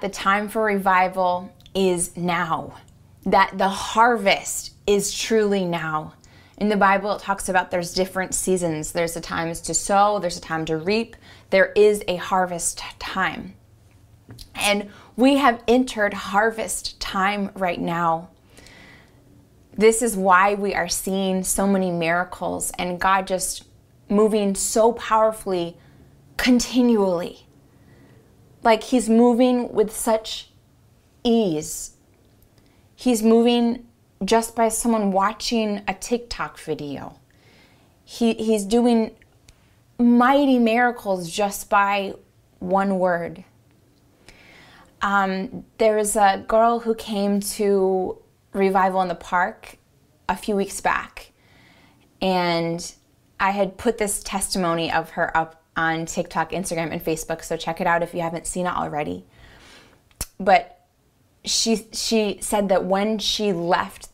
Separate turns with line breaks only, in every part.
the time for revival is now, that the harvest is truly now. In the Bible, it talks about there's different seasons. There's a times to sow, there's a time to reap, there is a harvest time. And we have entered harvest time right now. This is why we are seeing so many miracles and God just moving so powerfully continually. Like He's moving with such ease. He's moving just by someone watching a TikTok video. He, he's doing mighty miracles just by one word. Um, there was a girl who came to Revival in the Park a few weeks back, and I had put this testimony of her up on TikTok, Instagram, and Facebook, so check it out if you haven't seen it already. But she she said that when she left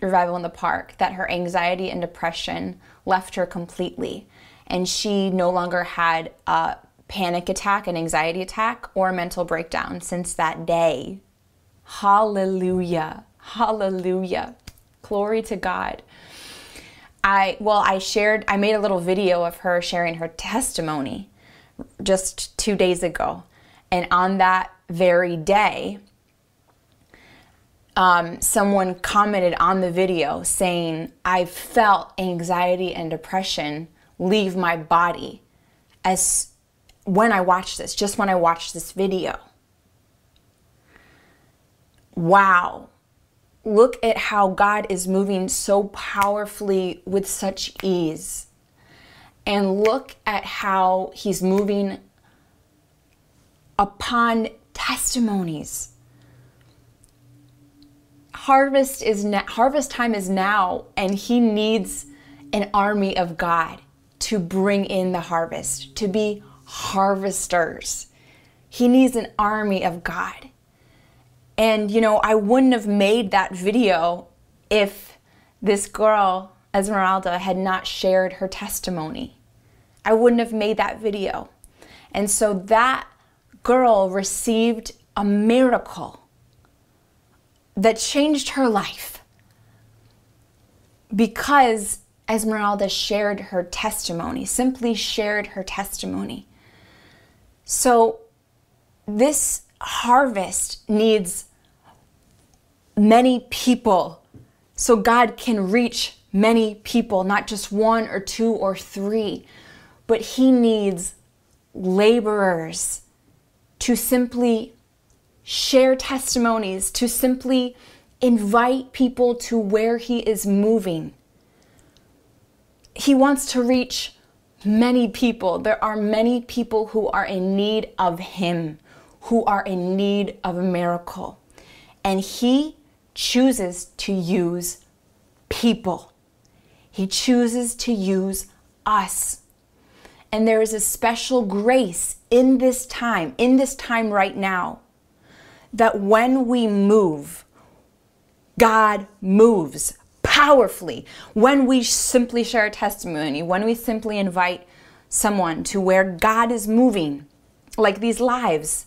Revival in the Park, that her anxiety and depression left her completely, and she no longer had a panic attack, an anxiety attack, or a mental breakdown since that day. Hallelujah. Hallelujah. Glory to God. I well, I shared I made a little video of her sharing her testimony just 2 days ago. And on that very day, um, someone commented on the video saying, I felt anxiety and depression leave my body as when I watched this, just when I watched this video. Wow. Look at how God is moving so powerfully with such ease. And look at how He's moving upon testimonies. Harvest is harvest time is now and he needs an army of God to bring in the harvest, to be harvesters. He needs an army of God. And, you know, I wouldn't have made that video if this girl, Esmeralda, had not shared her testimony. I wouldn't have made that video. And so that girl received a miracle that changed her life because Esmeralda shared her testimony, simply shared her testimony. So, this harvest needs many people so God can reach many people, not just one or two or three, but He needs laborers to simply share testimonies, to simply invite people to where He is moving. He wants to reach many people. There are many people who are in need of Him, who are in need of a miracle. And He chooses to use people, He chooses to use us. And there is a special grace in this time, in this time right now, that when we move, God moves powerfully when we simply share a testimony, when we simply invite someone to where God is moving, like these lives.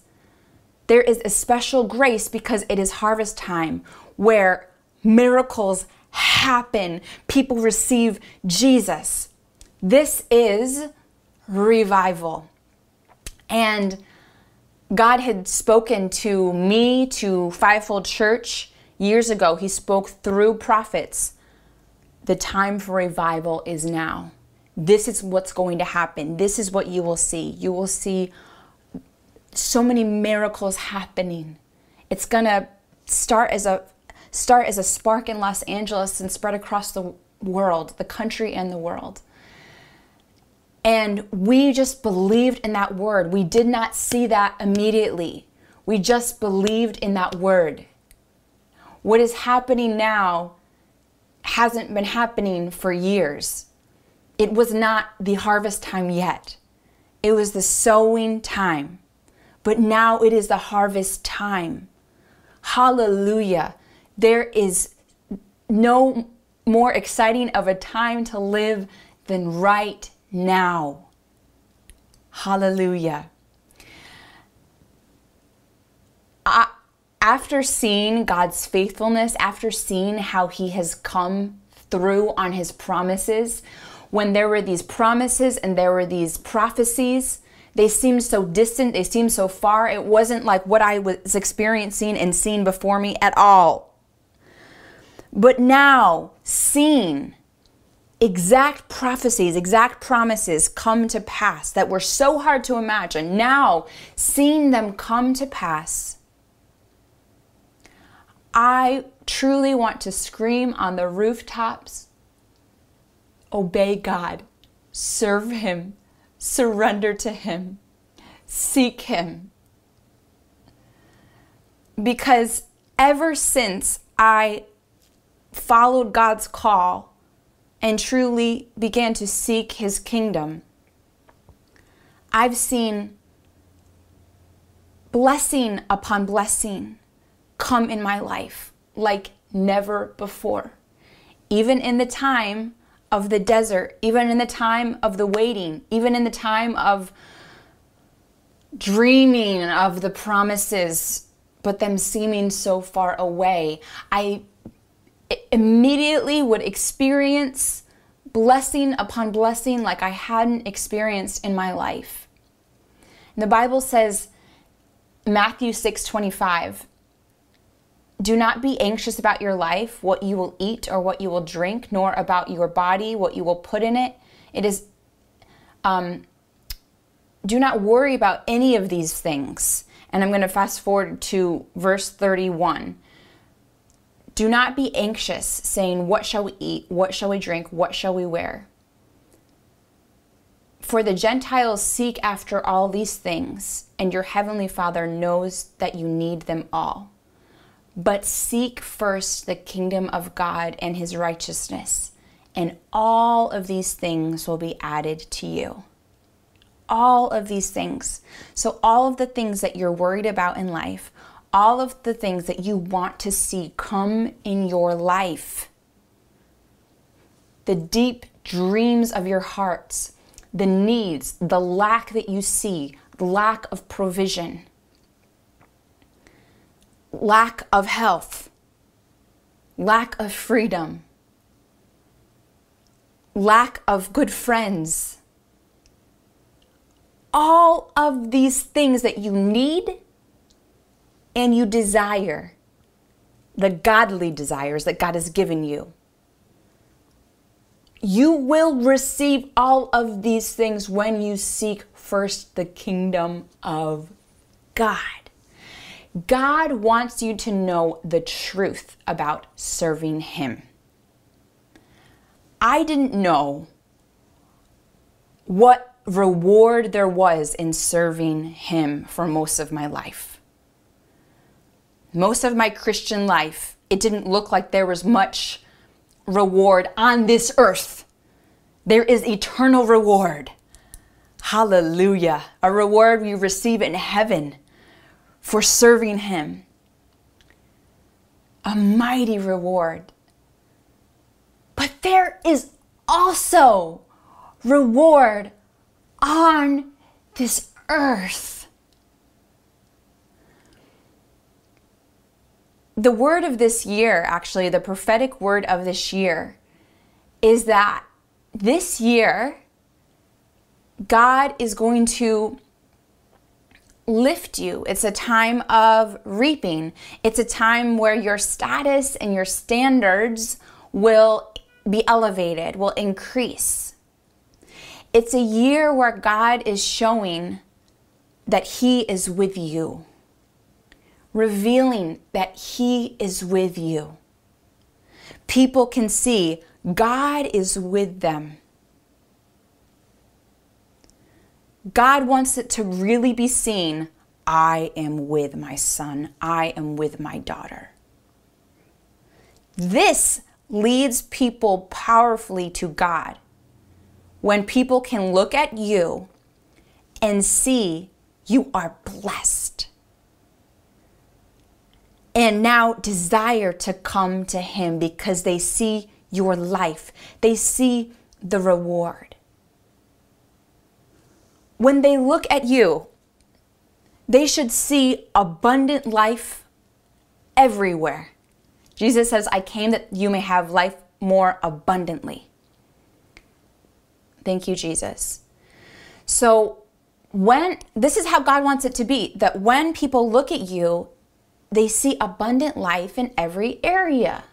There is a special grace because it is harvest time where miracles happen, people receive Jesus. This is revival. And God had spoken to me, to Fivefold Church years ago. He spoke through prophets the time for revival is now. This is what's going to happen. This is what you will see. You will see so many miracles happening. It's going to start as a start as a spark in Los Angeles and spread across the world, the country and the world. And we just believed in that word. We did not see that immediately. We just believed in that word. What is happening now hasn't been happening for years. It was not the harvest time yet. It was the sowing time. But now it is the harvest time. Hallelujah. There is no more exciting of a time to live than right now. Hallelujah. after seeing God's faithfulness, after seeing how He has come through on His promises, when there were these promises and there were these prophecies, they seemed so distant, they seemed so far. It wasn't like what I was experiencing and seeing before me at all. But now, seeing exact prophecies, exact promises come to pass that were so hard to imagine, now seeing them come to pass, I truly want to scream on the rooftops obey God, serve Him, surrender to Him, seek Him. Because ever since I followed God's call and truly began to seek His kingdom, I've seen blessing upon blessing come in my life like never before. Even in the time of the desert, even in the time of the waiting, even in the time of dreaming of the promises, but them seeming so far away, I immediately would experience blessing upon blessing like I hadn't experienced in my life. And the Bible says, Matthew 6 25, do not be anxious about your life, what you will eat or what you will drink, nor about your body, what you will put in it. It is, um, do not worry about any of these things. And I'm going to fast forward to verse 31. Do not be anxious, saying, What shall we eat? What shall we drink? What shall we wear? For the Gentiles seek after all these things, and your heavenly Father knows that you need them all. But seek first the kingdom of God and his righteousness, and all of these things will be added to you. All of these things. So, all of the things that you're worried about in life, all of the things that you want to see come in your life, the deep dreams of your hearts, the needs, the lack that you see, lack of provision lack of health, lack of freedom, lack of good friends. All of these things that you need and you desire, the godly desires that God has given you. You will receive all of these things when you seek first the kingdom of God. God wants you to know the truth about serving Him. I didn't know what reward there was in serving Him for most of my life. Most of my Christian life, it didn't look like there was much reward on this earth. There is eternal reward. Hallelujah. A reward we receive in heaven for serving Him. A mighty reward. But there is also reward on this earth. The word of this year, actually, the prophetic word of this year, is that this year, God is going to lift you. It's a time of reaping. It's a time where your status and your standards will be elevated, will increase. It's a year where God is showing that He is with you, revealing that He is with you. People can see God is with them. God wants it to really be seen I am with my son, I am with my daughter. This leads people powerfully to God. When people can look at you and see you are blessed and now desire to come to Him because they see your life, they see the reward when they look at you, they should see abundant life everywhere. Jesus says, I came that you may have life more abundantly. Thank you, Jesus. So, when this is how God wants it to be that when people look at you, they see abundant life in every area.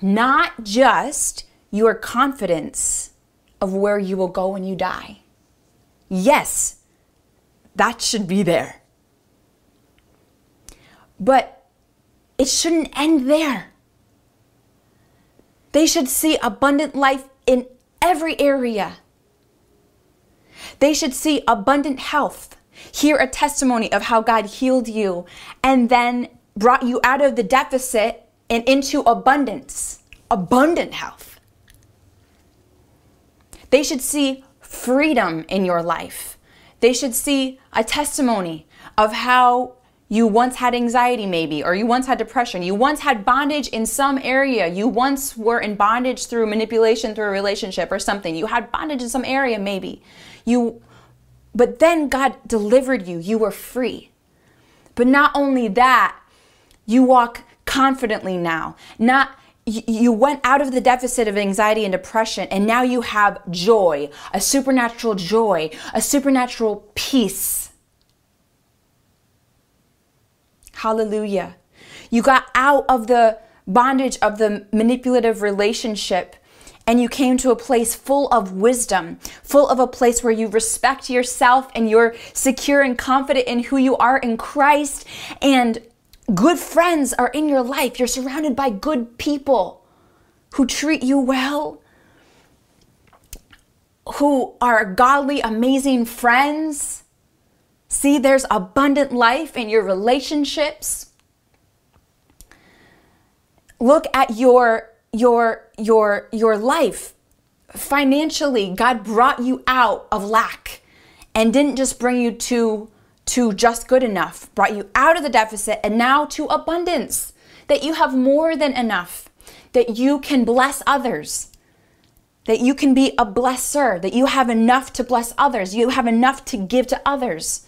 Not just your confidence of where you will go when you die. Yes, that should be there. But it shouldn't end there. They should see abundant life in every area. They should see abundant health, hear a testimony of how God healed you and then brought you out of the deficit and into abundance, abundant health. They should see freedom in your life. They should see a testimony of how you once had anxiety, maybe, or you once had depression. You once had bondage in some area. You once were in bondage through manipulation through a relationship or something. You had bondage in some area, maybe. You, but then God delivered you. You were free. But not only that, you walk confidently now. Not you went out of the deficit of anxiety and depression, and now you have joy, a supernatural joy, a supernatural peace. Hallelujah. You got out of the bondage of the manipulative relationship and you came to a place full of wisdom, full of a place where you respect yourself and you're secure and confident in who you are in Christ and Good friends are in your life. You're surrounded by good people who treat you well, who are godly, amazing friends. See, there's abundant life in your relationships. Look at your your your your life financially. God brought you out of lack and didn't just bring you to to just good enough, brought you out of the deficit, and now to abundance. That you have more than enough, that you can bless others, that you can be a blesser, that you have enough to bless others, you have enough to give to others.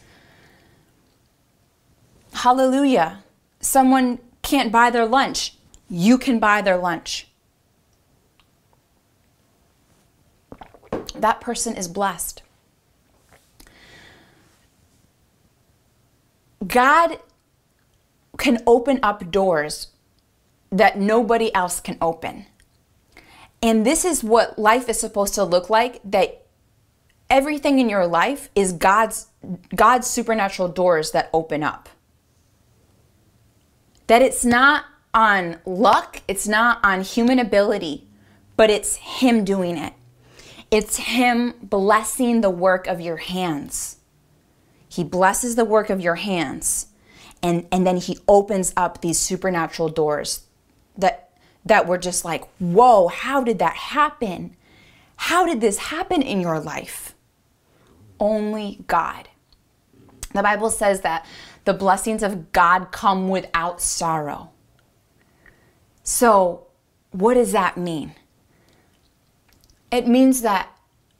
Hallelujah. Someone can't buy their lunch, you can buy their lunch. That person is blessed. God can open up doors that nobody else can open. And this is what life is supposed to look like that everything in your life is God's God's supernatural doors that open up. That it's not on luck, it's not on human ability, but it's him doing it. It's him blessing the work of your hands. He blesses the work of your hands. And, and then he opens up these supernatural doors that, that were just like, whoa, how did that happen? How did this happen in your life? Only God. The Bible says that the blessings of God come without sorrow. So, what does that mean? It means that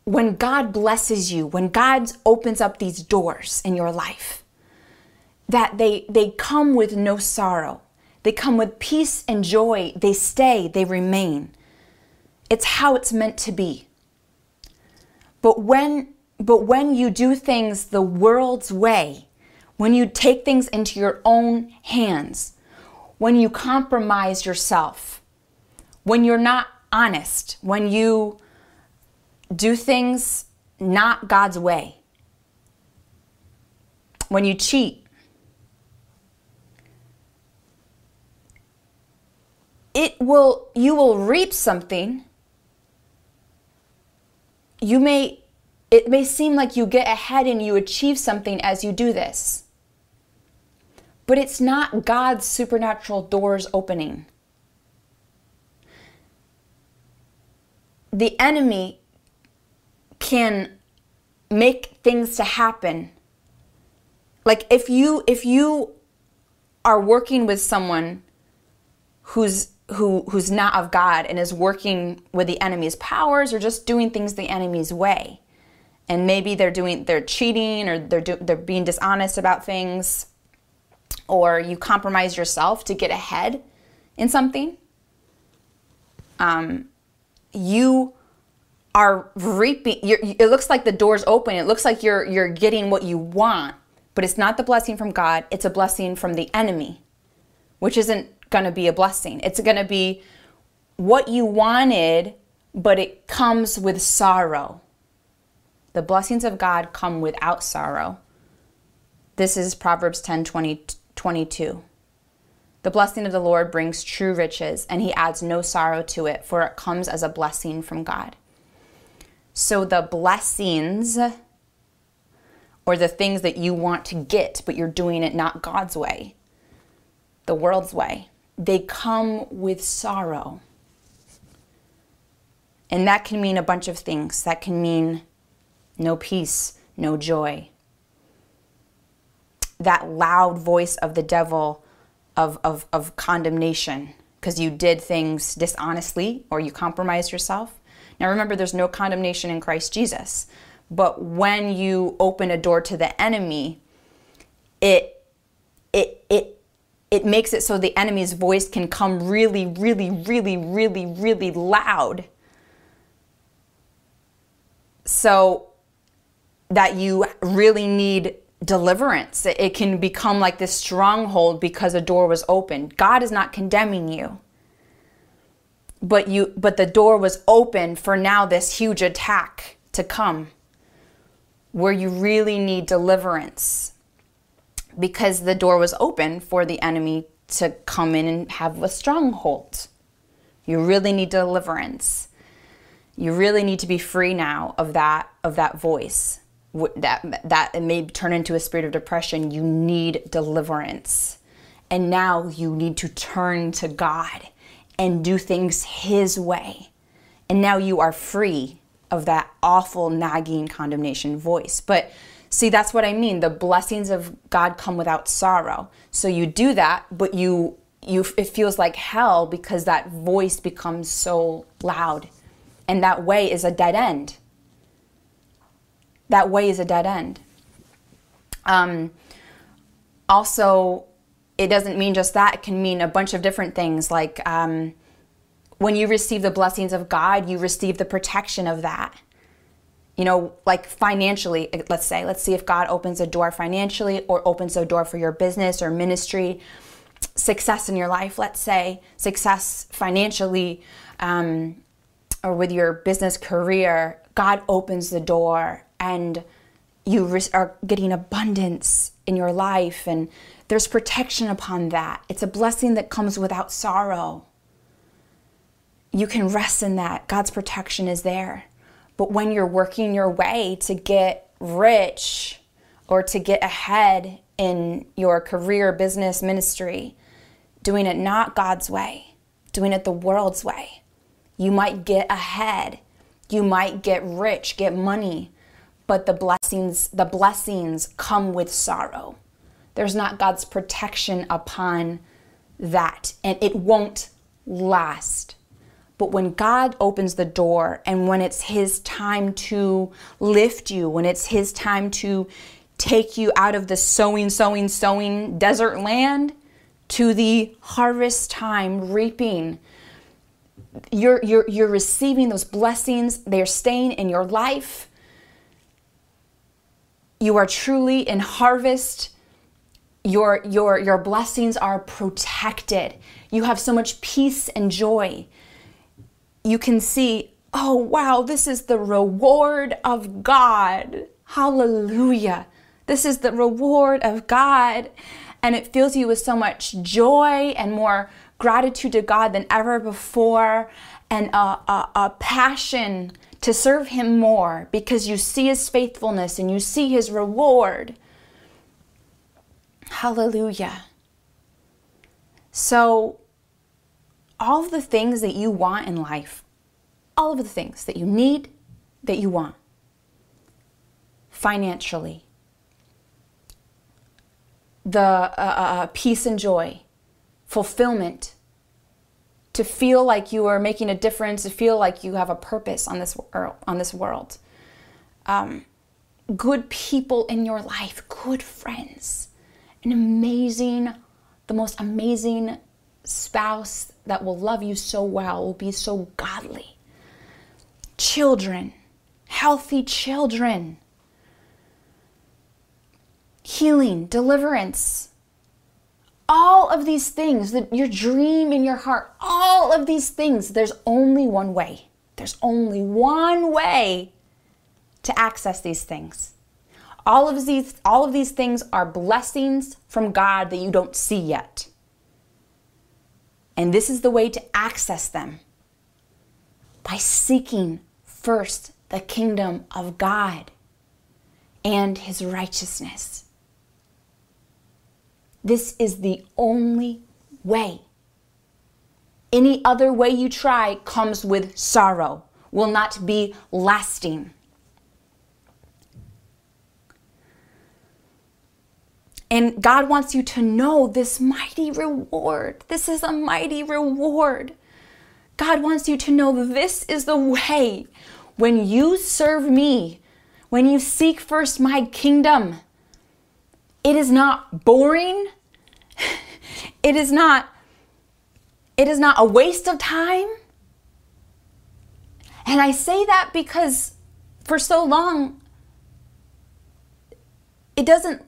when God blesses you, when God opens up these doors in your life, that they, they come with no sorrow. They come with peace and joy. They stay, they remain. It's how it's meant to be. But when, but when you do things the world's way, when you take things into your own hands, when you compromise yourself, when you're not honest, when you do things not God's way. When you cheat, it will you will reap something. You may it may seem like you get ahead and you achieve something as you do this. But it's not God's supernatural doors opening. The enemy can make things to happen. Like if you if you are working with someone who's who who's not of God and is working with the enemy's powers or just doing things the enemy's way and maybe they're doing they're cheating or they're do, they're being dishonest about things or you compromise yourself to get ahead in something, um, you are reaping. it looks like the door's open. It looks like you're you're getting what you want, but it's not the blessing from God. It's a blessing from the enemy, which isn't going to be a blessing. It's going to be what you wanted, but it comes with sorrow. The blessings of God come without sorrow. This is Proverbs 10 20, 22. The blessing of the Lord brings true riches, and he adds no sorrow to it, for it comes as a blessing from God. So the blessings or the things that you want to get, but you're doing it not God's way, the world's way, they come with sorrow. And that can mean a bunch of things. That can mean no peace, no joy. That loud voice of the devil of, of, of condemnation because you did things dishonestly or you compromised yourself. Now remember, there's no condemnation in Christ Jesus. But when you open a door to the enemy, it it it it makes it so the enemy's voice can come really, really, really, really, really loud. So that you really need deliverance. It can become like this stronghold because a door was opened. God is not condemning you. But you but the door was open for now this huge attack to come where you really need deliverance because the door was open for the enemy to come in and have a stronghold. You really need deliverance. You really need to be free now of that of that voice that that it may turn into a spirit of depression you need deliverance and now you need to turn to god and do things his way. And now you are free of that awful nagging condemnation voice. But see that's what i mean. The blessings of god come without sorrow. So you do that but you you it feels like hell because that voice becomes so loud. And that way is a dead end. That way is a dead end. Um, also, it doesn't mean just that, it can mean a bunch of different things. Like um, when you receive the blessings of God, you receive the protection of that. You know, like financially, let's say, let's see if God opens a door financially or opens a door for your business or ministry, success in your life, let's say, success financially um, or with your business career. God opens the door and you are getting abundance in your life and there's protection upon that. It's a blessing that comes without sorrow. You can rest in that. God's protection is there. But when you're working your way to get rich or to get ahead in your career, business, ministry, doing it not God's way, doing it the world's way, you might get ahead. You might get rich, get money, but the blessings the blessings come with sorrow there's not god's protection upon that and it won't last. But when god opens the door and when it's his time to lift you when it's his time to take you out of the sowing sowing sowing desert land to the harvest time reaping you're you're you're receiving those blessings. They're staying in your life. You are truly in harvest. Your, your, your blessings are protected. You have so much peace and joy. You can see, oh, wow, this is the reward of God. Hallelujah. This is the reward of God. And it fills you with so much joy and more gratitude to God than ever before, and a, a, a passion to serve Him more because you see His faithfulness and you see His reward. Hallelujah. So, all of the things that you want in life, all of the things that you need, that you want, financially, the uh, uh, uh peace and joy, fulfillment, to feel like you are making a difference, to feel like you have a purpose on this on this world. Um, good people in your life, good friends, an amazing, the most amazing spouse that will love you so well, will be so godly. Children, healthy children, healing, deliverance, all of these things, that your dream in your heart, all of these things, there's only one way. There's only one way to access these things. All of these all of these things are blessings from God that you don't see yet. And this is the way to access them. By seeking first the kingdom of God and his righteousness. This is the only way. Any other way you try comes with sorrow, will not be lasting. And God wants you to know this mighty reward. This is a mighty reward. God wants you to know this is the way. When you serve me, when you seek first my kingdom, it is not boring. It is not it is not a waste of time. And I say that because for so long it doesn't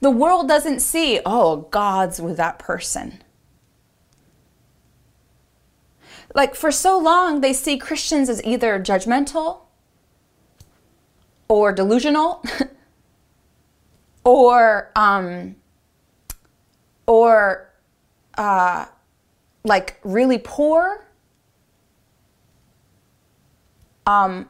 the world doesn't see, oh, God's with that person. Like for so long, they see Christians as either judgmental or delusional or um, or uh, like really poor, um,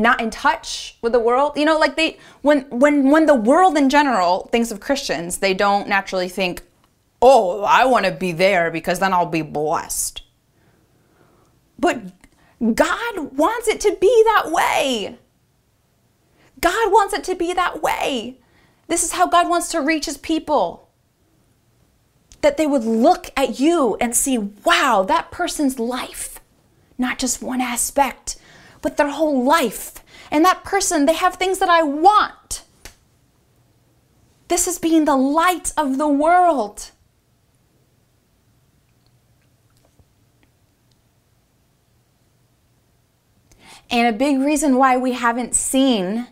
not in touch with the world. You know, like they when when when the world in general thinks of Christians, they don't naturally think, "Oh, I want to be there because then I'll be blessed." But God wants it to be that way. God wants it to be that way. This is how God wants to reach his people. That they would look at you and see, wow, that person's life, not just one aspect, but their whole life. And that person, they have things that I want. This is being the light of the world. And a big reason why we haven't seen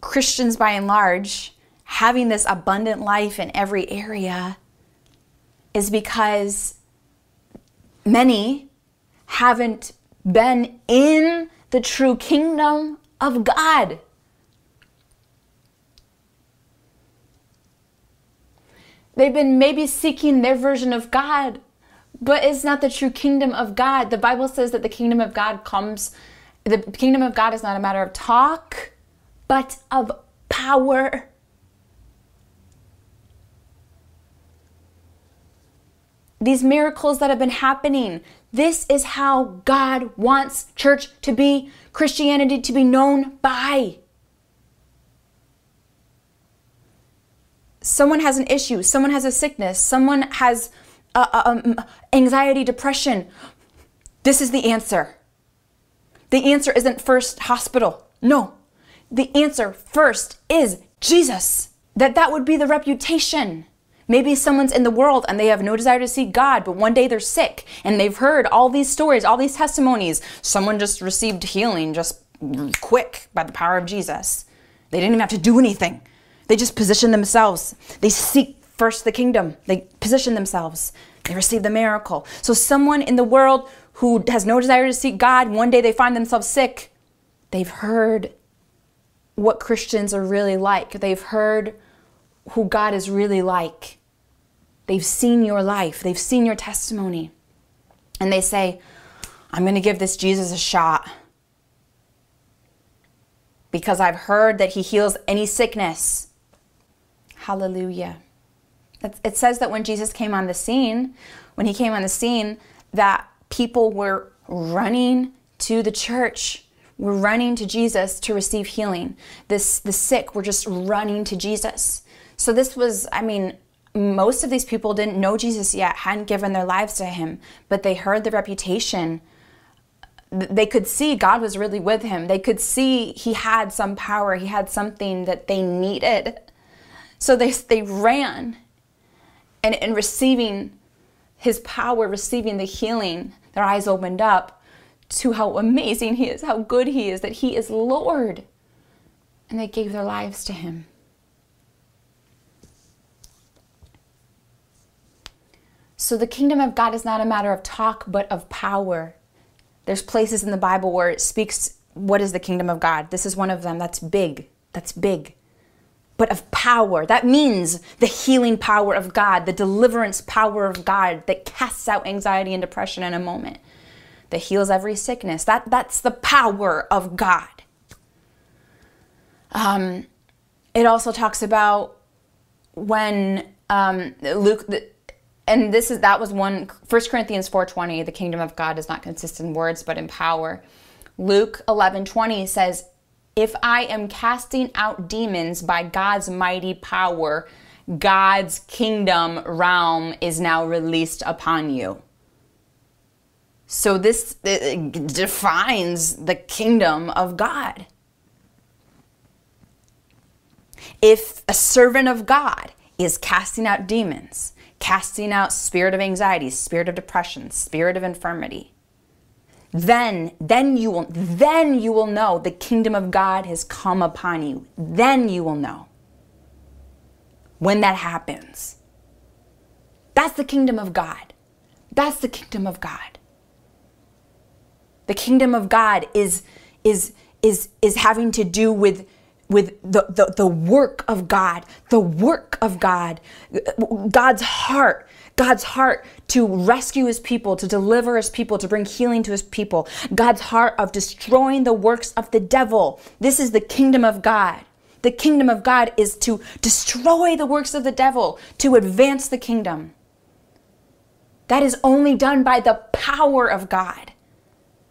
Christians by and large having this abundant life in every area is because many haven't been in the true kingdom of God. They've been maybe seeking their version of God, but it's not the true kingdom of God. The Bible says that the kingdom of God comes, the kingdom of God is not a matter of talk, but of power. These miracles that have been happening, this is how God wants church to be, Christianity to be known by. Someone has an issue, someone has a sickness, someone has um, anxiety, depression. This is the answer. The answer isn't first hospital. No. The answer first is Jesus. That that would be the reputation. Maybe someone's in the world and they have no desire to see God, but one day they're sick and they've heard all these stories, all these testimonies. Someone just received healing just quick by the power of Jesus. They didn't even have to do anything. They just position themselves. They seek first the kingdom. They position themselves. They receive the miracle. So someone in the world who has no desire to seek God, one day they find themselves sick. They've heard what Christians are really like. They've heard who God is really like. They've seen your life, they've seen your testimony. And they say, I'm going to give this Jesus a shot because I've heard that he heals any sickness. Hallelujah. It says that when Jesus came on the scene, when he came on the scene, that people were running to the church, were running to Jesus to receive healing. This the sick were just running to Jesus. So this was, I mean, most of these people didn't know Jesus yet, hadn't given their lives to him, but they heard the reputation. They could see God was really with him. They could see he had some power, he had something that they needed So they, they ran and, and receiving his power, receiving the healing, their eyes opened up to how amazing he is, how good he is, that he is Lord. And they gave their lives to him. So the kingdom of God is not a matter of talk, but of power. There's places in the Bible where it speaks what is the kingdom of God. This is one of them. That's big. That's big. But of power. That means the healing power of God, the deliverance power of God that casts out anxiety and depression in a moment, that heals every sickness. That, that's the power of God. Um, it also talks about when um, Luke, and this is that was one First Corinthians 4:20, the kingdom of God does not consist in words but in power. Luke 11:20 says, "If I am casting out demons by God's mighty power, God's kingdom realm is now released upon you." So this defines the kingdom of God. If a servant of God is casting out demons, casting out spirit of anxiety, spirit of depression, spirit of infirmity, then then you will then you will know the kingdom of God has come upon you. Then you will know. When that happens. That's the kingdom of God. That's the kingdom of God. The kingdom of God is is is is having to do with with the, the, the work of God, the work of God, God's heart, God's heart to rescue his people, to deliver his people, to bring healing to his people, God's heart of destroying the works of the devil. This is the kingdom of God. The kingdom of God is to destroy the works of the devil, to advance the kingdom. That is only done by the power of God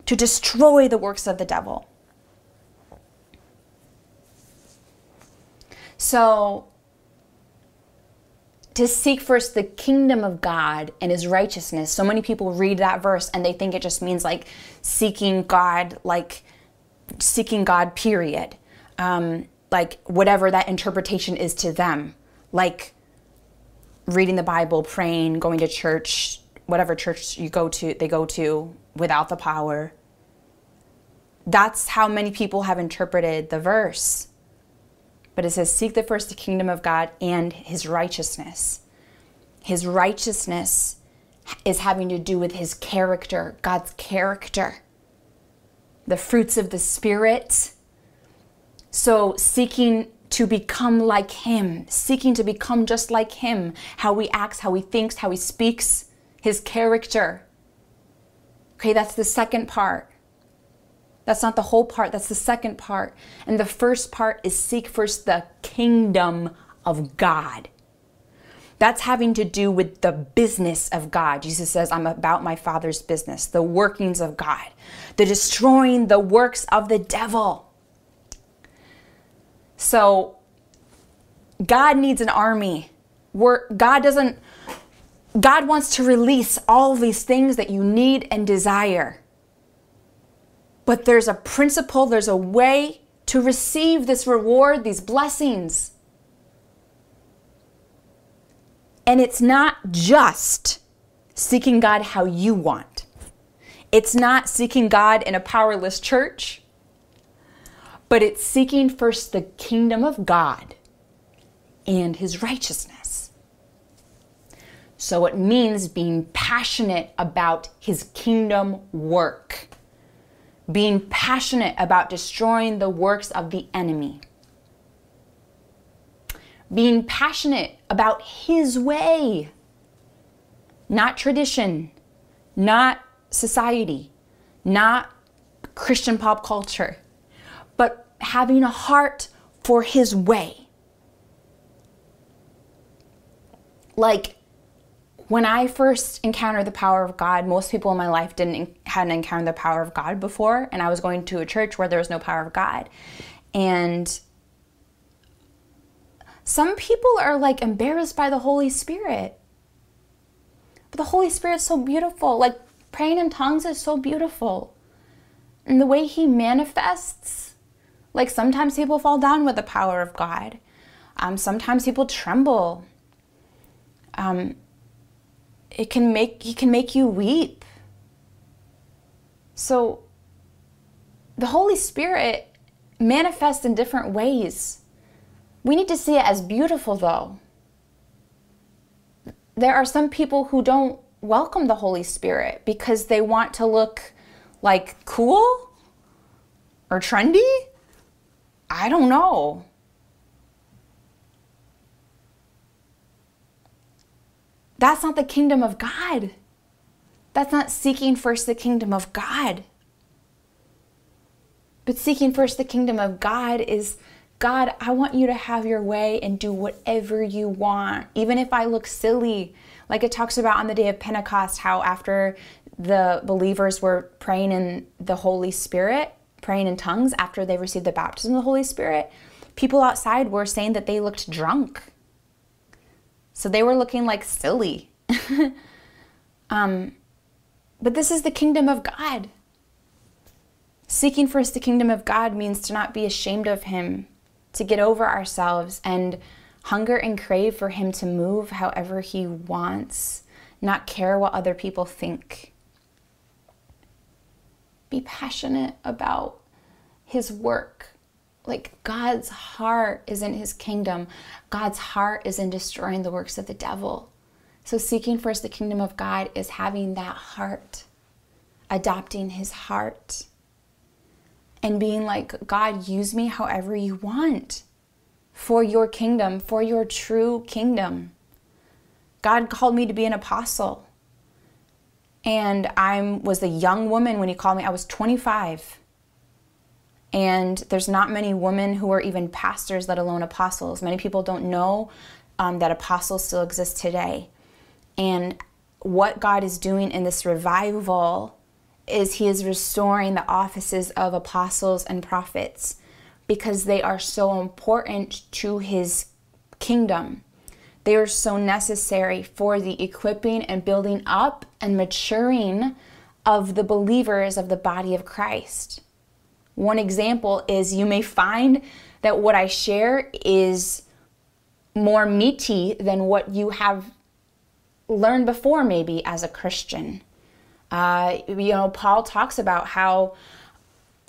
to destroy the works of the devil. So, to seek first the kingdom of God and his righteousness. So many people read that verse and they think it just means like seeking God, like seeking God, period. Um, like whatever that interpretation is to them. Like reading the Bible, praying, going to church, whatever church you go to, they go to without the power. That's how many people have interpreted the verse but it says, Seek the first the kingdom of God and his righteousness. His righteousness is having to do with his character, God's character, the fruits of the Spirit. So, seeking to become like him, seeking to become just like him, how he acts, how he thinks, how he speaks, his character. Okay, that's the second part. That's not the whole part, that's the second part. And the first part is seek first the kingdom of God. That's having to do with the business of God. Jesus says, I'm about my Father's business, the workings of God, the destroying the works of the devil. So, God needs an army. Where God doesn't, God wants to release all these things that you need and desire. But there's a principle, there's a way to receive this reward, these blessings. And it's not just seeking God how you want. It's not seeking God in a powerless church, but it's seeking first the kingdom of God and his righteousness. So it means being passionate about his kingdom work being passionate about destroying the works of the enemy, being passionate about His way, not tradition, not society, not Christian pop culture, but having a heart for His way. Like when I first encountered the power of God, most people in my life didn't hadn't encountered the power of God before, and I was going to a church where there was no power of God. And some people are like embarrassed by the Holy Spirit. But the Holy Spirit's so beautiful. Like praying in tongues is so beautiful. And the way he manifests, like sometimes people fall down with the power of God. Um, sometimes people tremble. Um, it can make he can make you weep. So the Holy Spirit manifests in different ways. We need to see it as beautiful though. There are some people who don't welcome the Holy Spirit because they want to look like cool or trendy. I don't know. That's not the kingdom of God. That's not seeking first the kingdom of God. But seeking first the kingdom of God is God, I want you to have your way and do whatever you want, even if I look silly. Like it talks about on the day of Pentecost, how after the believers were praying in the Holy Spirit, praying in tongues after they received the baptism of the Holy Spirit, people outside were saying that they looked drunk. So they were looking like silly. um, but this is the kingdom of God. Seeking first the kingdom of God means to not be ashamed of Him, to get over ourselves and hunger and crave for Him to move however He wants, not care what other people think. Be passionate about His work like God's heart is in his kingdom. God's heart is in destroying the works of the devil. So seeking first the kingdom of God is having that heart, adopting his heart, and being like, God, use me however you want for your kingdom, for your true kingdom. God called me to be an apostle. And I was a young woman when he called me. I was 25. And there's not many women who are even pastors, let alone apostles. Many people don't know um, that apostles still exist today. And what God is doing in this revival is He is restoring the offices of apostles and prophets because they are so important to His kingdom. They are so necessary for the equipping and building up and maturing of the believers of the body of Christ. One example is you may find that what I share is more meaty than what you have learned before, maybe as a Christian. Uh, you know, Paul talks about how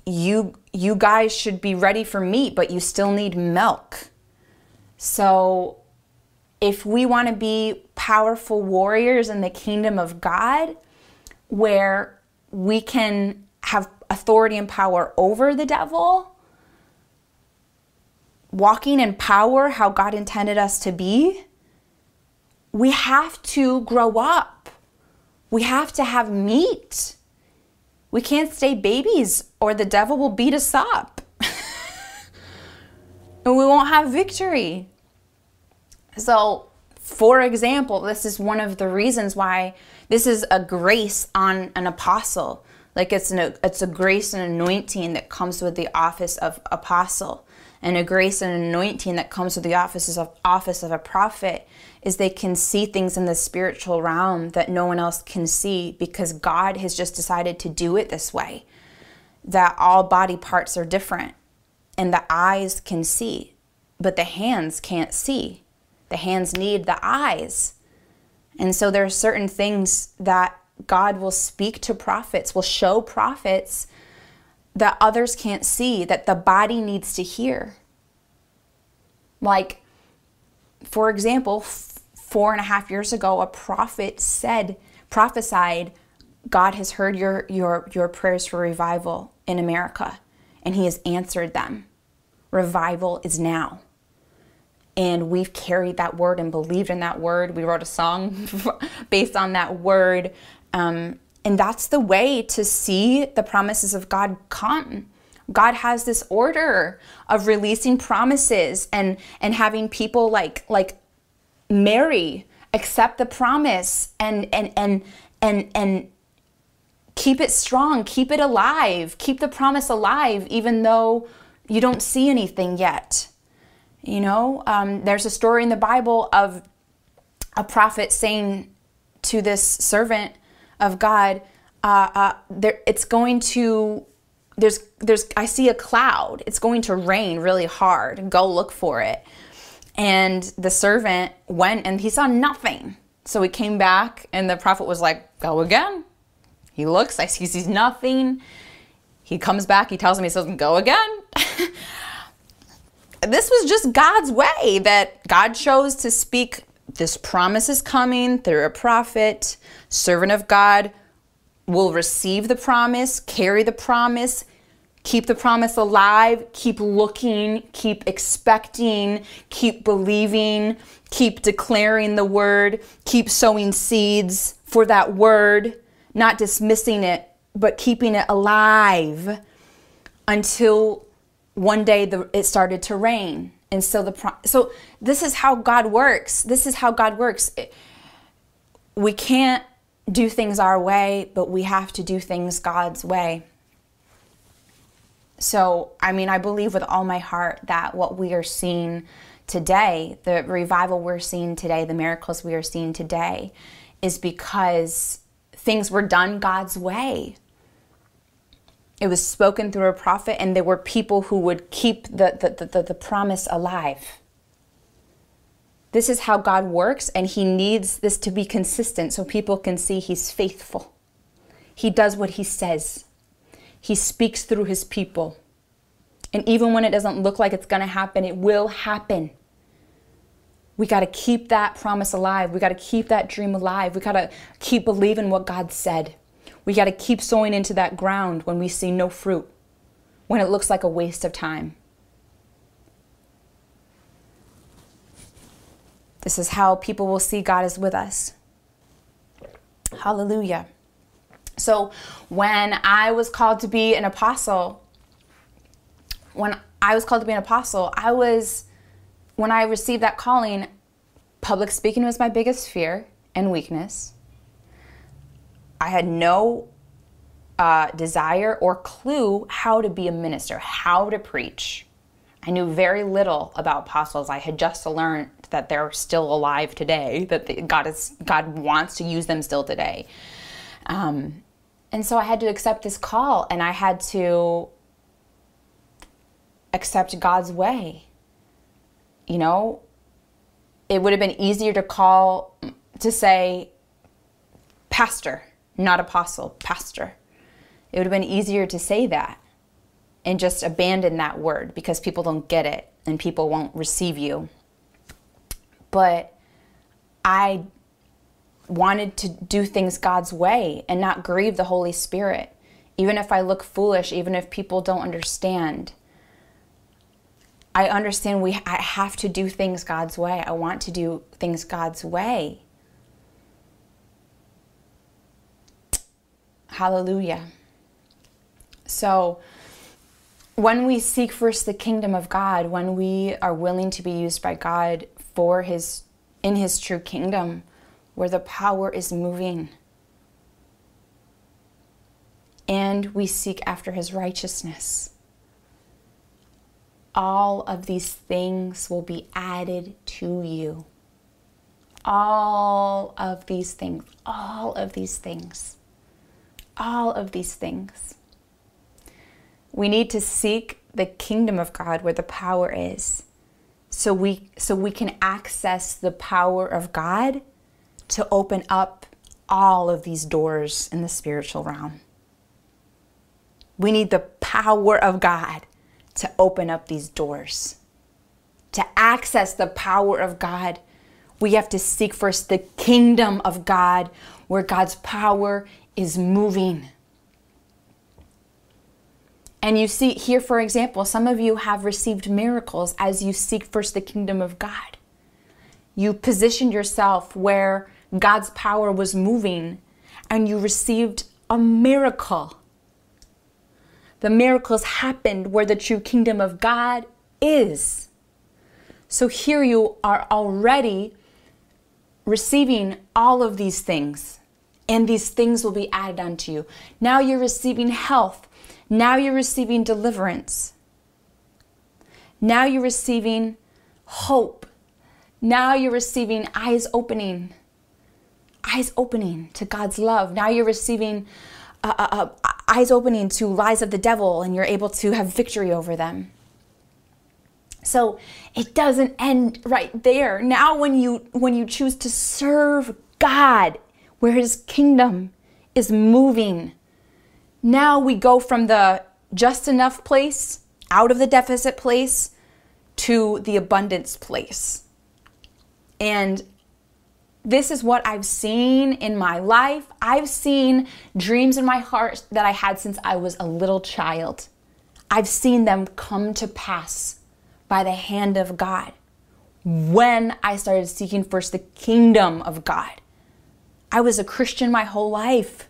you you guys should be ready for meat, but you still need milk. So, if we want to be powerful warriors in the kingdom of God, where we can have authority and power over the devil, walking in power how God intended us to be, we have to grow up. We have to have meat. We can't stay babies or the devil will beat us up. and we won't have victory. So, for example, this is one of the reasons why this is a grace on an apostle. Like it's an it's a grace and anointing that comes with the office of apostle, and a grace and anointing that comes with the offices of office of a prophet is they can see things in the spiritual realm that no one else can see because God has just decided to do it this way. That all body parts are different, and the eyes can see, but the hands can't see. The hands need the eyes. And so there are certain things that God will speak to prophets, will show prophets that others can't see, that the body needs to hear. Like, for example, four and a half years ago, a prophet said, prophesied, God has heard your, your, your prayers for revival in America, and He has answered them. Revival is now. And we've carried that word and believed in that word. We wrote a song based on that word. Um, and that's the way to see the promises of God come. God has this order of releasing promises and and having people like like Mary accept the promise and and and and and keep it strong, keep it alive, keep the promise alive even though you don't see anything yet. You know, um, there's a story in the Bible of a prophet saying to this servant, of God, uh, uh, there, it's going to there's there's I see a cloud. It's going to rain really hard. Go look for it. And the servant went and he saw nothing. So he came back, and the prophet was like, Go again. He looks, he sees nothing. He comes back, he tells him, he says, Go again. this was just God's way that God chose to speak this promise is coming through a prophet, servant of God will receive the promise, carry the promise, keep the promise alive, keep looking, keep expecting, keep believing, keep declaring the word, keep sowing seeds for that word, not dismissing it, but keeping it alive until one day the, it started to rain. And so the so this is how God works. This is how God works. We can't do things our way, but we have to do things God's way. So, I mean, I believe with all my heart that what we are seeing today, the revival we're seeing today, the miracles we are seeing today, is because things were done God's way. It was spoken through a prophet, and there were people who would keep the, the, the, the, promise alive. This is how God works, and He needs this to be consistent so people can see He's faithful. He does what He says, He speaks through His people. And even when it doesn't look like it's going to happen, it will happen. We got to keep that promise alive. We got to keep that dream alive. We got to keep believing what God said. We got to keep sowing into that ground when we see no fruit, when it looks like a waste of time. This is how people will see God is with us. Hallelujah. So, when I was called to be an apostle, when I was called to be an apostle, I was, when I received that calling, public speaking was my biggest fear and weakness. I had no uh, desire or clue how to be a minister, how to preach. I knew very little about apostles. I had just learned that they're still alive today, that God is God wants to use them still today. Um, and so I had to accept this call, and I had to accept God's way. You know, it would have been easier to call to say pastor not apostle, pastor. It would have been easier to say that and just abandon that word because people don't get it and people won't receive you. But I wanted to do things God's way and not grieve the Holy Spirit. Even if I look foolish, even if people don't understand. I understand we I have to do things God's way. I want to do things God's way. Hallelujah. So, when we seek first the kingdom of God, when we are willing to be used by God for his in his true kingdom where the power is moving and we seek after his righteousness, all of these things will be added to you. All of these things, all of these things all of these things. We need to seek the kingdom of God where the power is. So we so we can access the power of God to open up all of these doors in the spiritual realm. We need the power of God to open up these doors. To access the power of God, we have to seek first the kingdom of God where God's power is moving. And you see here, for example, some of you have received miracles as you seek first the kingdom of God. You positioned yourself where God's power was moving and you received a miracle. The miracles happened where the true kingdom of God is. So here you are already receiving all of these things and these things will be added unto you. Now you're receiving health. Now you're receiving deliverance. Now you're receiving hope. Now you're receiving eyes opening. Eyes opening to God's love. Now you're receiving uh, uh, uh, eyes opening to lies of the devil and you're able to have victory over them. So it doesn't end right there. Now when you when you choose to serve God where his kingdom is moving, now we go from the just enough place, out of the deficit place to the abundance place. And this is what I've seen in my life. I've seen dreams in my heart that I had since I was a little child. I've seen them come to pass by the hand of God when I started seeking first the kingdom of God. I was a Christian my whole life.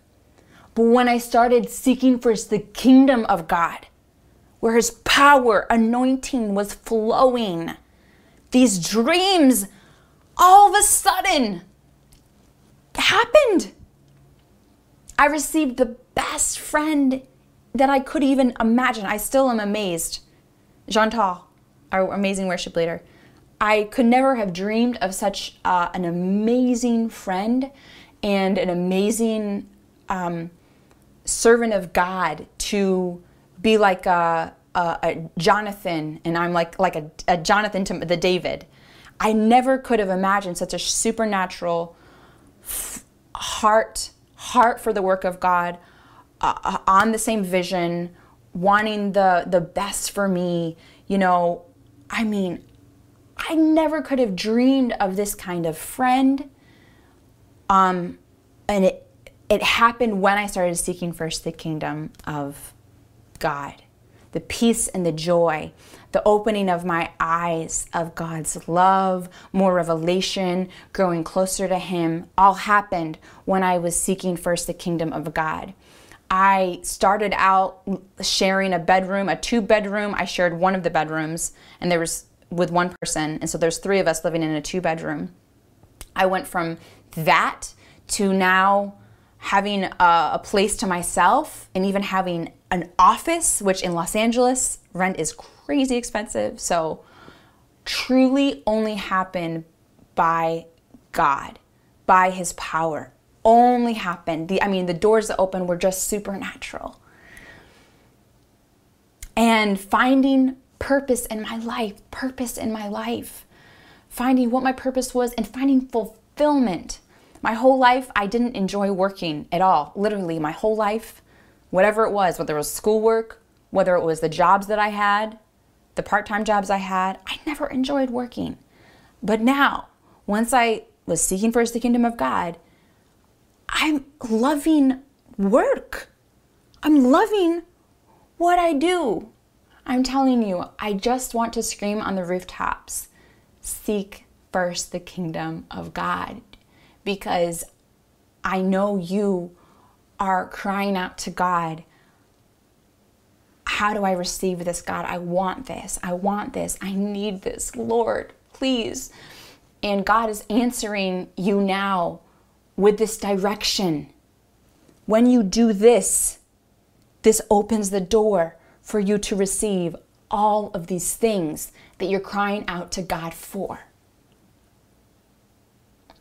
But when I started seeking first the kingdom of God, where his power, anointing was flowing, these dreams all of a sudden happened. I received the best friend that I could even imagine. I still am amazed. Jeantal, our amazing worship leader. I could never have dreamed of such uh, an amazing friend and an amazing um, servant of God to be like a, a, a, Jonathan, and I'm like like a, a Jonathan to the David. I never could have imagined such a supernatural heart heart for the work of God, uh, uh, on the same vision, wanting the the best for me. You know, I mean, I never could have dreamed of this kind of friend. Um, and it it happened when I started seeking first the kingdom of God, the peace and the joy, the opening of my eyes of God's love, more revelation, growing closer to Him, all happened when I was seeking first the kingdom of God. I started out sharing a bedroom, a two bedroom. I shared one of the bedrooms, and there was with one person, and so there's three of us living in a two bedroom. I went from that to now having a, a, place to myself and even having an office, which in Los Angeles, rent is crazy expensive. So, truly only happened by God, by His power. Only happened. The, I mean, the doors that opened were just supernatural. And finding purpose in my life, purpose in my life, finding what my purpose was, and finding fulfillment my whole life, I didn't enjoy working at all. Literally, my whole life, whatever it was, whether it was schoolwork, whether it was the jobs that I had, the part time jobs I had, I never enjoyed working. But now, once I was seeking first the kingdom of God, I'm loving work. I'm loving what I do. I'm telling you, I just want to scream on the rooftops seek first the kingdom of God because I know you are crying out to God. How do I receive this, God? I want this. I want this. I need this. Lord, please. And God is answering you now with this direction. When you do this, this opens the door for you to receive all of these things that you're crying out to God for.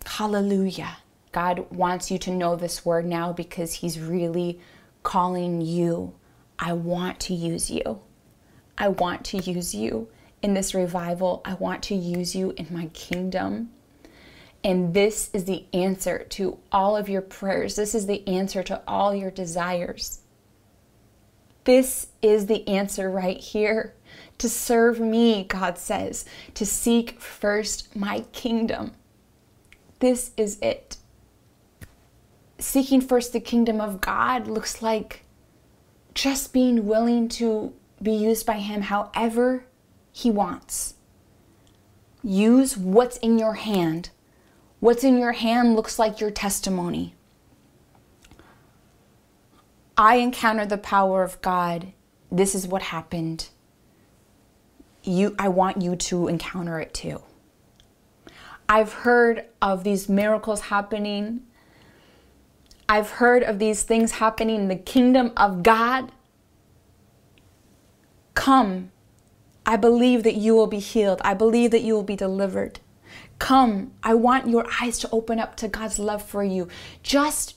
Hallelujah. God wants you to know this word now because He's really calling you. I want to use you. I want to use you in this revival. I want to use you in my kingdom. And this is the answer to all of your prayers. This is the answer to all your desires. This is the answer right here. To serve me, God says, to seek first my kingdom. This is it. Seeking first the kingdom of God looks like just being willing to be used by Him however He wants. Use what's in your hand. What's in your hand looks like your testimony. I encountered the power of God. This is what happened. You I want you to encounter it too. I've heard of these miracles happening. I've heard of these things happening in the kingdom of God. Come. I believe that you will be healed. I believe that you will be delivered. Come. I want your eyes to open up to God's love for you. Just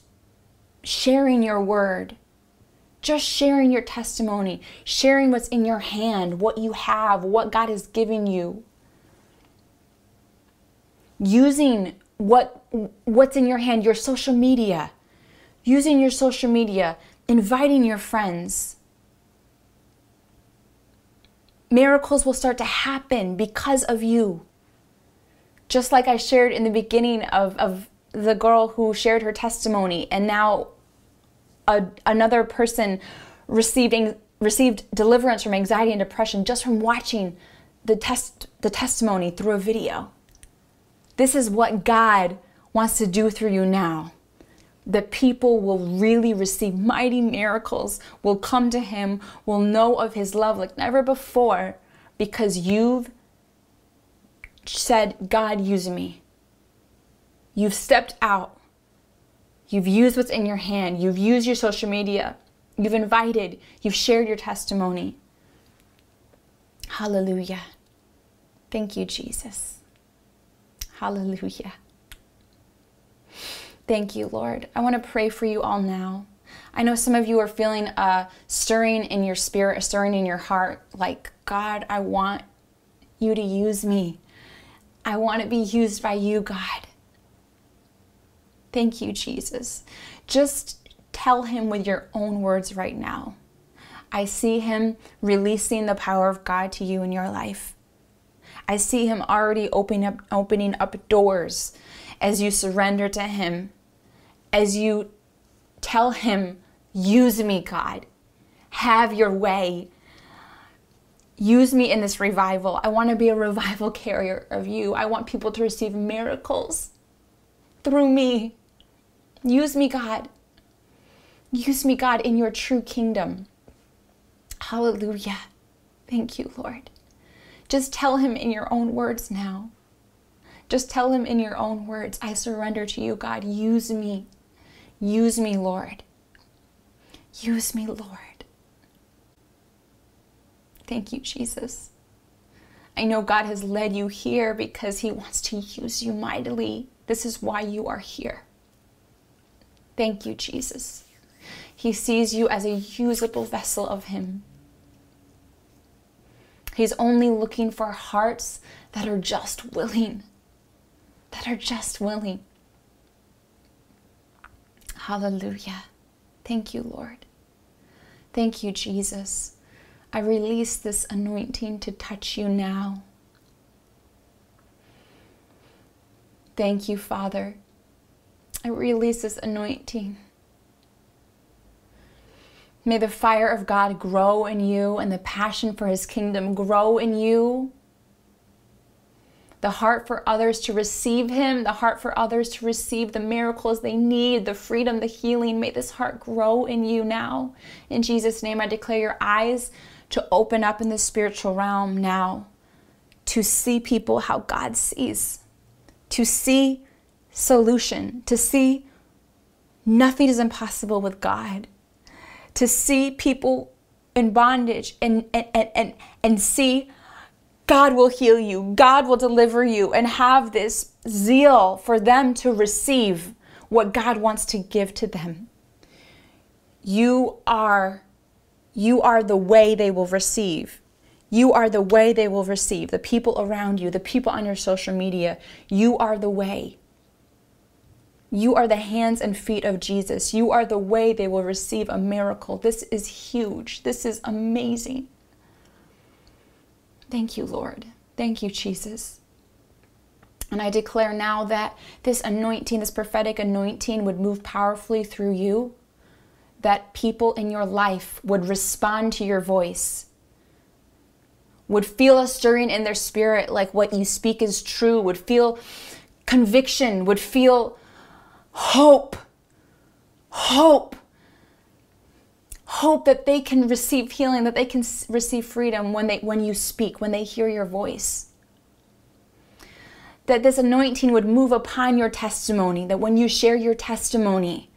sharing your word, Just sharing your testimony, sharing what's in your hand, what you have, what God has given you. Using what what's in your hand, your social media. Using your social media, inviting your friends. Miracles will start to happen because of you. Just like I shared in the beginning of, of the girl who shared her testimony, and now a, another person receiving received deliverance from anxiety and depression just from watching the test the testimony through a video. This is what God wants to do through you now. That people will really receive mighty miracles, will come to Him, will know of His love like never before because you've said, God, use me. You've stepped out. You've used what's in your hand. You've used your social media. You've invited. You've shared your testimony. Hallelujah. Thank you, Jesus. Hallelujah. Thank you, Lord. I want to pray for you all now. I know some of you are feeling a stirring in your spirit, a stirring in your heart, like, God, I want you to use me. I want to be used by you, God. Thank you, Jesus. Just tell him with your own words right now. I see him releasing the power of God to you in your life. I see him already opening up opening up doors as you surrender to him. As you tell him, "Use me, God. Have your way use me in this revival. I want to be a revival carrier of you. I want people to receive miracles through me. Use me, God. Use me, God, in your true kingdom. Hallelujah. Thank you, Lord. Just tell him in your own words now. Just tell him in your own words, I surrender to you, God. Use me. Use me, Lord. Use me, Lord. Thank you, Jesus. I know God has led you here because He wants to use you mightily. This is why you are here. Thank you, Jesus. He sees you as a usable vessel of Him. He's only looking for hearts that are just willing, that are just willing. Hallelujah. Thank you, Lord. Thank you, Jesus. I release this anointing to touch you now. Thank you, Father. I release this anointing. May the fire of God grow in you and the passion for his kingdom grow in you. The heart for others to receive him, the heart for others to receive the miracles they need, the freedom, the healing. May this heart grow in you now. In Jesus' name, I declare your eyes to open up in the spiritual realm now to see people how God sees, to see solution, to see nothing is impossible with God, to see people in bondage and, and, and, and, and see God will heal you, God will deliver you, and have this zeal for them to receive what God wants to give to them. You are you are the way they will receive. You are the way they will receive. The people around you, the people on your social media, you are the way. You are the hands and feet of Jesus. You are the way they will receive a miracle. This is huge. This is amazing. Thank you, Lord. Thank you, Jesus. And I declare now that this anointing, this prophetic anointing, would move powerfully through you that people in your life would respond to your voice, would feel a stirring in their spirit, like what you speak is true, would feel conviction, would feel hope, hope, hope that they can receive healing, that they can receive freedom when they when you speak, when they hear your voice. That this anointing would move upon your testimony, that when you share your testimony,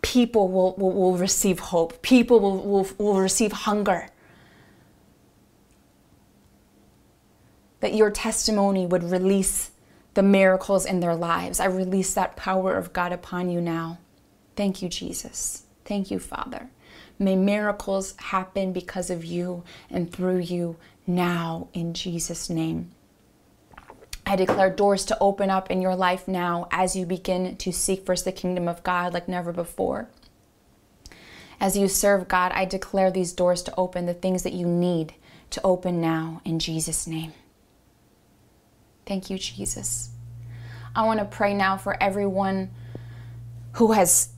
people will, will, will receive hope, people will, will, will receive hunger. That your testimony would release the miracles in their lives. I release that power of God upon you now. Thank you, Jesus. Thank you, Father. May miracles happen because of you and through you now in Jesus' name. I declare doors to open up in your life now as you begin to seek first the kingdom of God like never before. As you serve God, I declare these doors to open, the things that you need to open now in Jesus' name. Thank you, Jesus. I want to pray now for everyone who has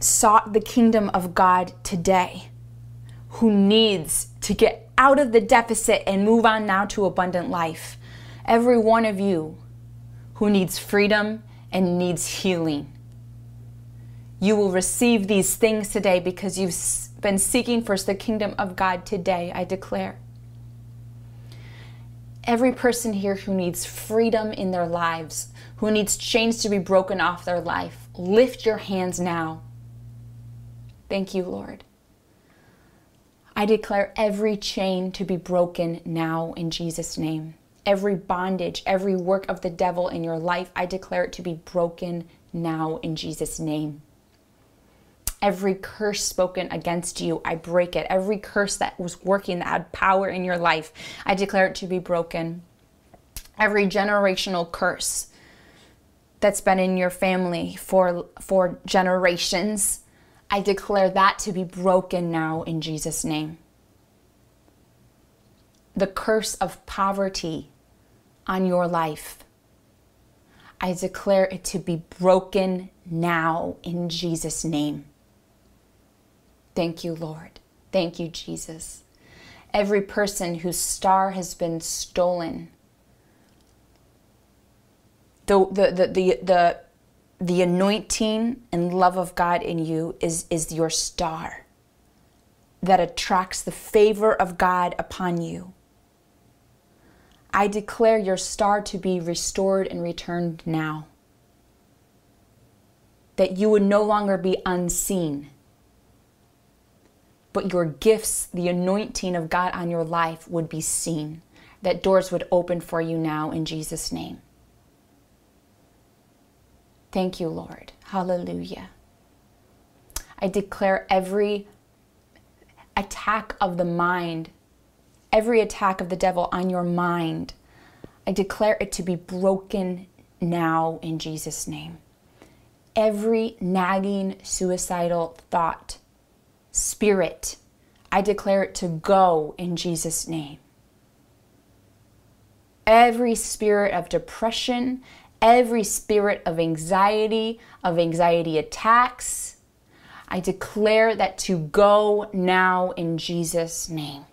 sought the kingdom of God today, who needs to get out of the deficit and move on now to abundant life. Every one of you who needs freedom and needs healing. You will receive these things today because you've been seeking first the kingdom of God today, I declare. Every person here who needs freedom in their lives, who needs chains to be broken off their life, lift your hands now. Thank you, Lord. I declare every chain to be broken now in Jesus' name. Every bondage, every work of the devil in your life, I declare it to be broken now in Jesus' name. Every curse spoken against you, I break it. Every curse that was working, that had power in your life, I declare it to be broken. Every generational curse that's been in your family for, for generations, I declare that to be broken now in Jesus' name. The curse of poverty on your life, I declare it to be broken now in Jesus' name. Thank you, Lord. Thank you, Jesus. Every person whose star has been stolen, the, the, the, the, the the anointing and love of God in you is, is your star that attracts the favor of God upon you. I declare your star to be restored and returned now. That you would no longer be unseen, but your gifts, the anointing of God on your life would be seen. That doors would open for you now in Jesus' name. Thank you, Lord. Hallelujah. I declare every attack of the mind, every attack of the devil on your mind, I declare it to be broken now in Jesus' name. Every nagging suicidal thought, spirit, I declare it to go in Jesus' name. Every spirit of depression, every spirit of anxiety, of anxiety attacks. I declare that to go now in Jesus' name.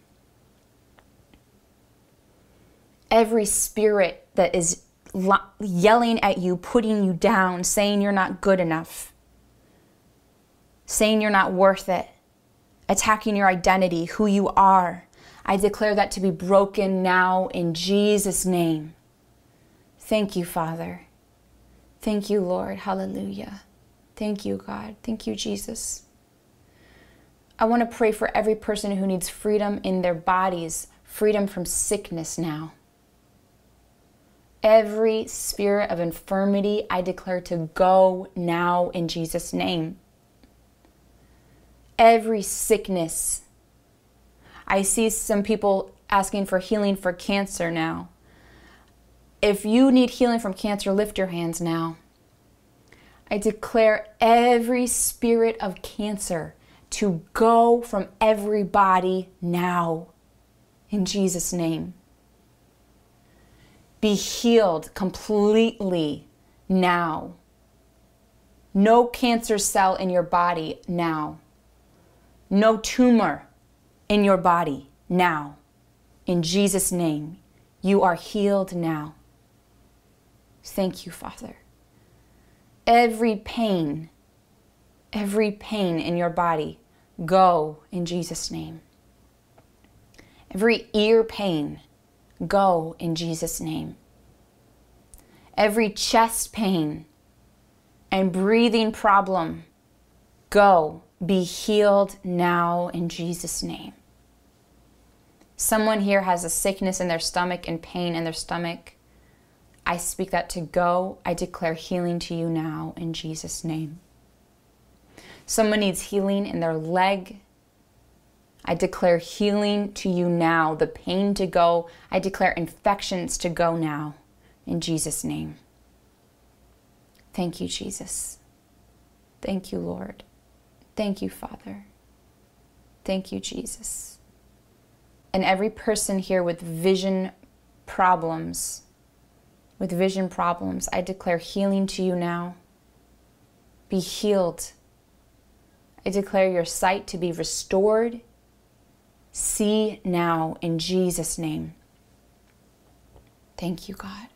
Every spirit that is yelling at you, putting you down, saying you're not good enough, saying you're not worth it, attacking your identity, who you are, I declare that to be broken now in Jesus' name. Thank you, Father. Thank you, Lord. Hallelujah. Thank you, God. Thank you, Jesus. I want to pray for every person who needs freedom in their bodies, freedom from sickness now. Every spirit of infirmity, I declare to go now in Jesus' name. Every sickness. I see some people asking for healing for cancer now. If you need healing from cancer, lift your hands now. I declare every spirit of cancer to go from every body now. In Jesus' name. Be healed completely now. No cancer cell in your body now. No tumor in your body now. In Jesus' name, you are healed now. Thank you, Father. Every pain, every pain in your body, go in Jesus' name. Every ear pain, go in Jesus' name. Every chest pain and breathing problem, go. Be healed now in Jesus' name. Someone here has a sickness in their stomach and pain in their stomach. I speak that to go. I declare healing to you now in Jesus' name. Someone needs healing in their leg. I declare healing to you now, the pain to go. I declare infections to go now, in Jesus' name. Thank you, Jesus. Thank you, Lord. Thank you, Father. Thank you, Jesus. And every person here with vision problems, with vision problems, I declare healing to you now. Be healed. I declare your sight to be restored. See now in Jesus' name. Thank you, God.